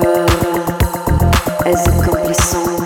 rêve, elles accomplissant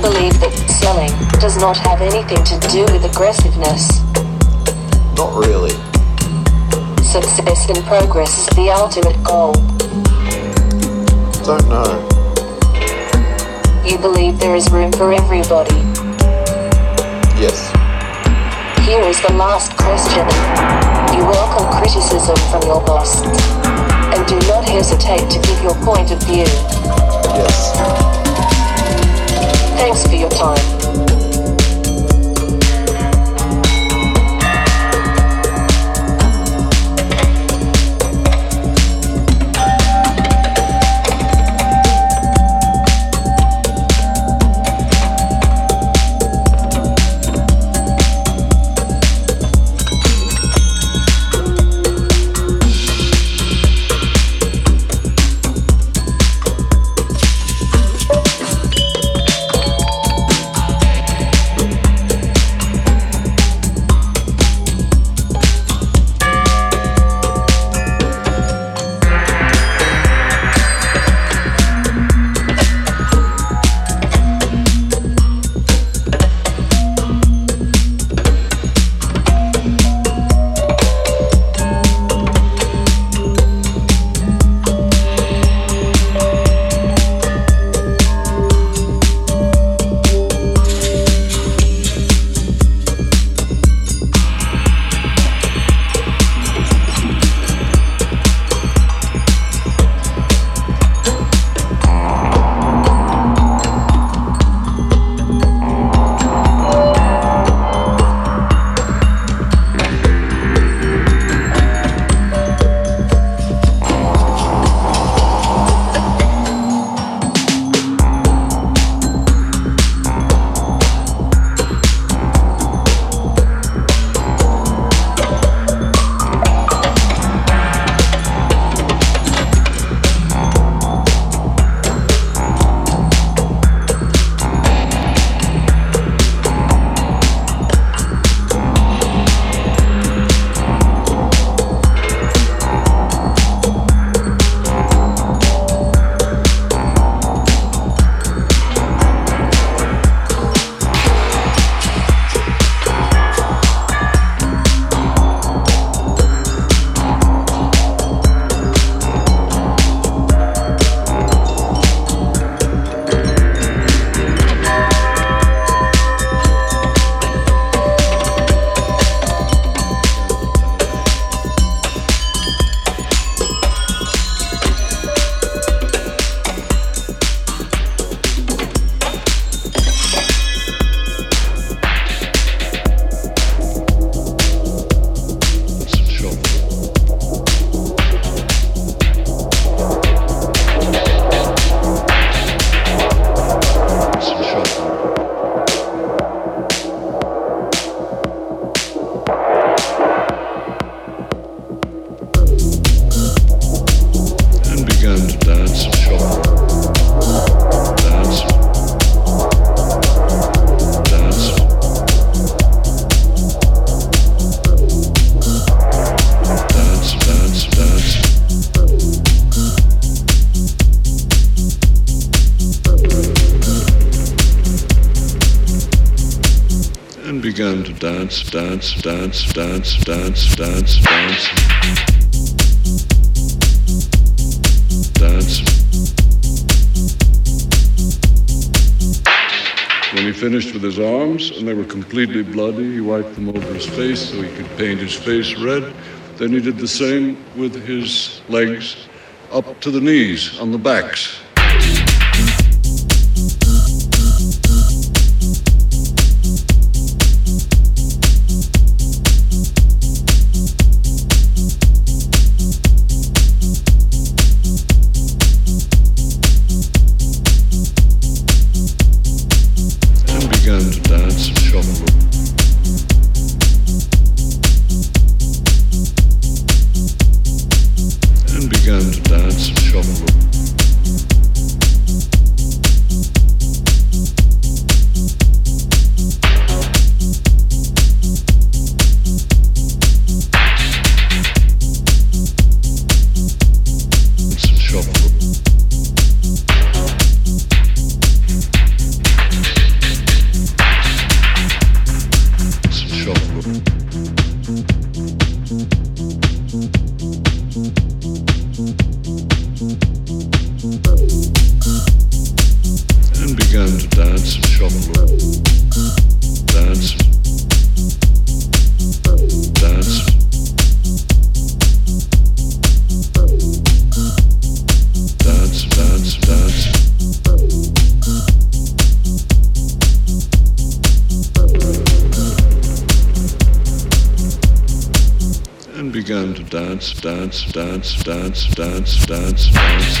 still believe that selling does not have anything to do with aggressiveness. Not really. Success and progress is the ultimate goal. Don't know. You believe there is room for everybody. Yes. Here is the last question. You welcome criticism from your boss. And do not hesitate to give your point of view. Yes. Thanks for your time. Dance, dance, dance, dance, dance, dance, dance. When he finished with his arms and they were completely bloody, he wiped them over his face so he could paint his face red. Then he did the same with his legs up to the knees on the backs. Dance, dance, dance, dance, dance, dance.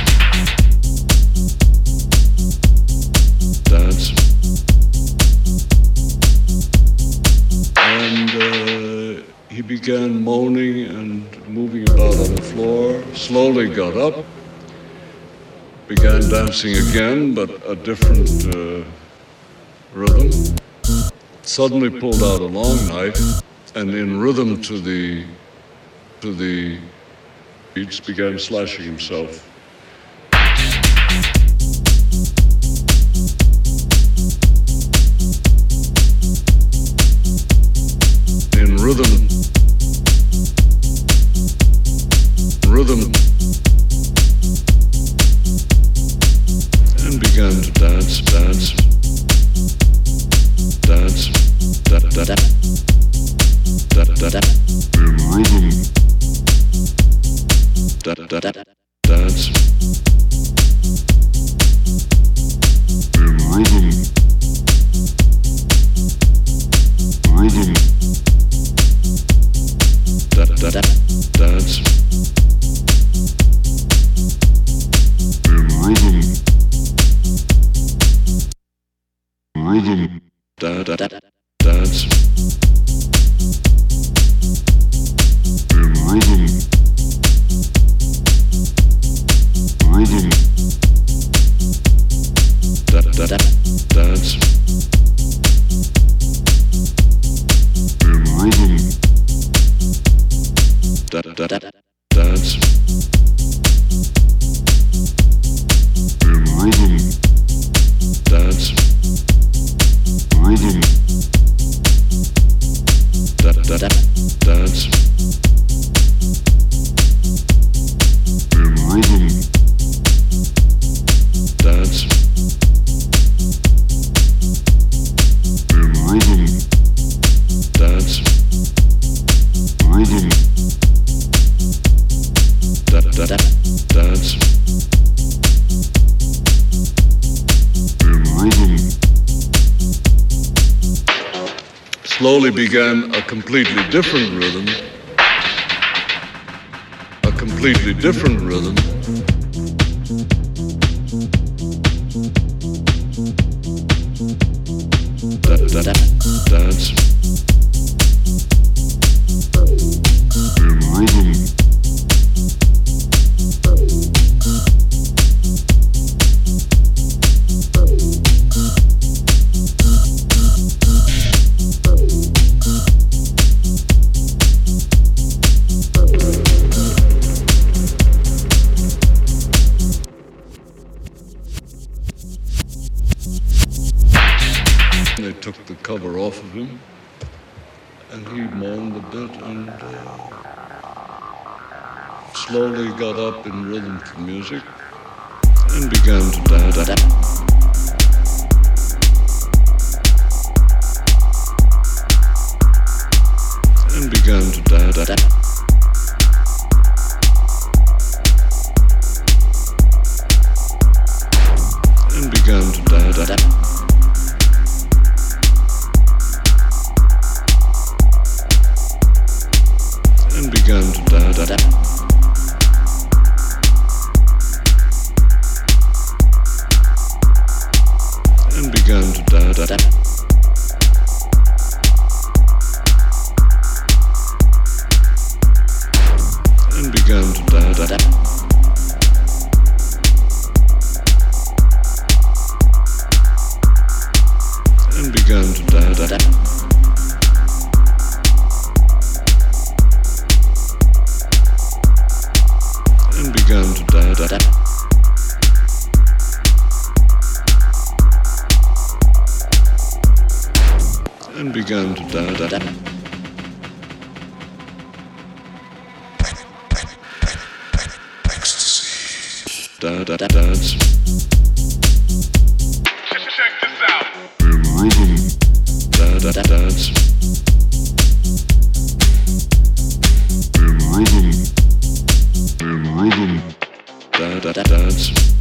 Dance. And uh, he began moaning and moving about on the floor, slowly got up, began dancing again, but a different uh, rhythm. Suddenly pulled out a long knife and in rhythm to the to the beats began slashing himself. Dance. In rhythm. In rhythm to music and began to dance. And dance.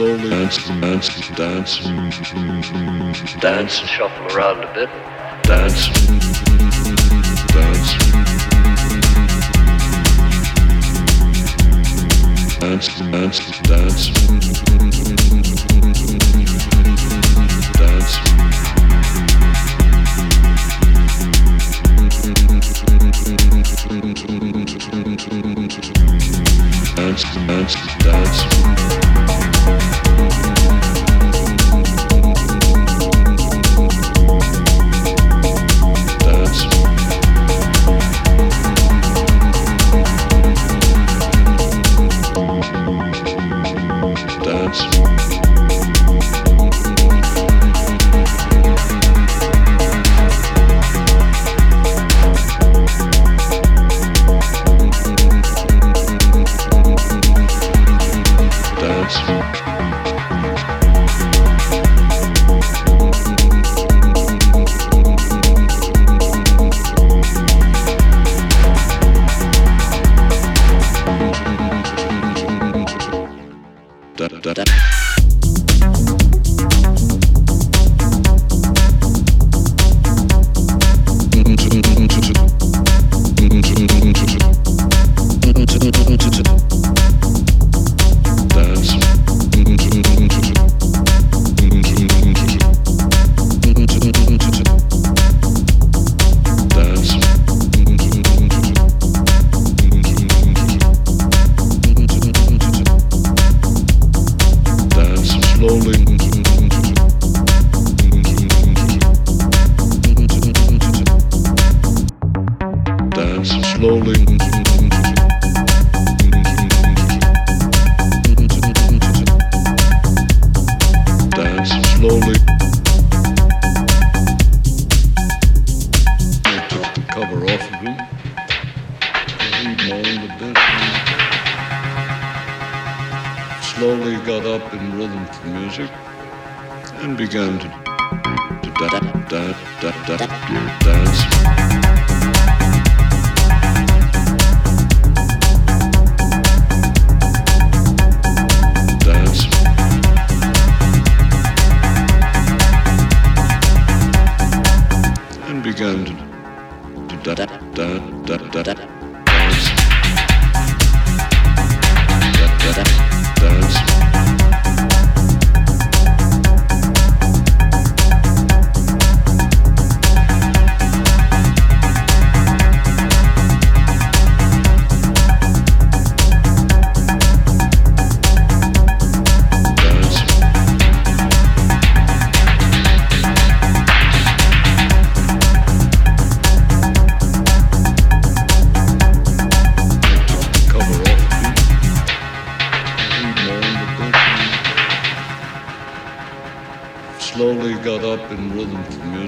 slowly dance, dance, dance, dance, and shuffle around a bit. Dance, dance, dance, dance, dance.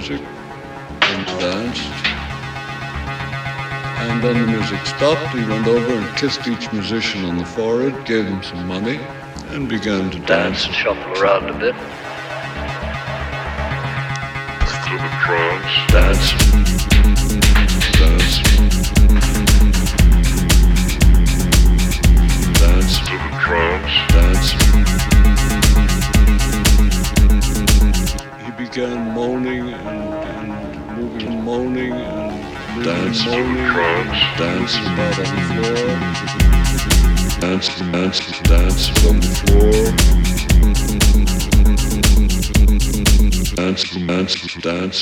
music and danced. And then the music stopped. He went over and kissed each musician on the forehead, gave them some money, and began to dance, dance and shuffle around a bit. To the. Dance. Dance. Began moaning and, and moving, moaning and dance, moaning, drums, dance about on the floor, dance, dance, dance on the floor. Dance, dance, dance,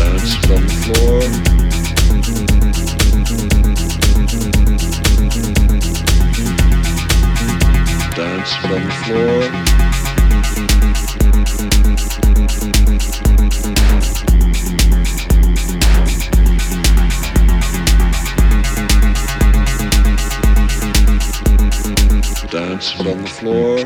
dance on the floor. Dance on the floor. Dancing on the floor.